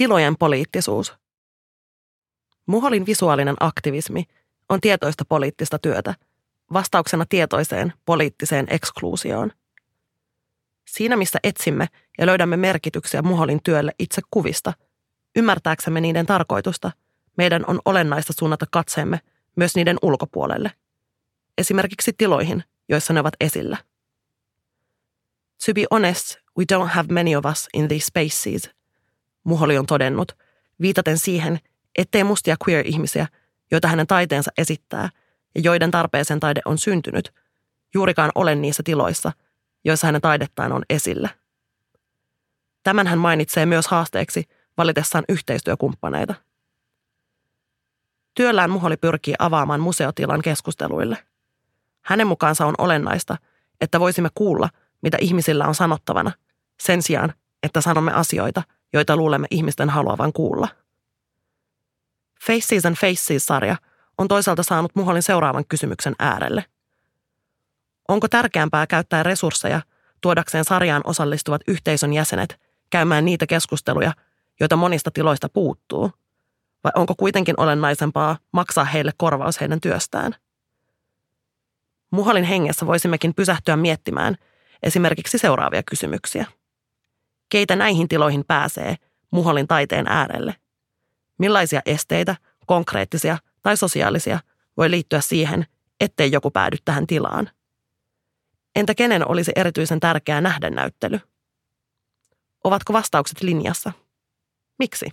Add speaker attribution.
Speaker 1: Tilojen poliittisuus. Muholin visuaalinen aktivismi on tietoista poliittista työtä, vastauksena tietoiseen poliittiseen ekskluusioon. Siinä, missä etsimme ja löydämme merkityksiä Muholin työlle itse kuvista, ymmärtääksemme niiden tarkoitusta, meidän on olennaista suunnata katseemme myös niiden ulkopuolelle, esimerkiksi tiloihin, joissa ne ovat esillä. To be honest, we don't have many of us in these spaces, Muholi on todennut, viitaten siihen, ettei mustia queer-ihmisiä, joita hänen taiteensa esittää ja joiden tarpeeseen taide on syntynyt, juurikaan ole niissä tiloissa, joissa hänen taidettaan on esillä. Tämän hän mainitsee myös haasteeksi valitessaan yhteistyökumppaneita. Työllään Muholi pyrkii avaamaan museotilan keskusteluille. Hänen mukaansa on olennaista, että voisimme kuulla, mitä ihmisillä on sanottavana, sen sijaan, että sanomme asioita, joita luulemme ihmisten haluavan kuulla. Faces and Faces-sarja on toisaalta saanut Muholin seuraavan kysymyksen äärelle. Onko tärkeämpää käyttää resursseja tuodakseen sarjaan osallistuvat yhteisön jäsenet käymään niitä keskusteluja, joita monista tiloista puuttuu? Vai onko kuitenkin olennaisempaa maksaa heille korvaus heidän työstään? Muholin hengessä voisimmekin pysähtyä miettimään esimerkiksi seuraavia kysymyksiä. Keitä näihin tiloihin pääsee Muholin taiteen äärelle? Millaisia esteitä, konkreettisia tai sosiaalisia, voi liittyä siihen, ettei joku päädy tähän tilaan? Entä kenen olisi erityisen tärkeää nähdä näyttely? Ovatko vastaukset linjassa? Miksi?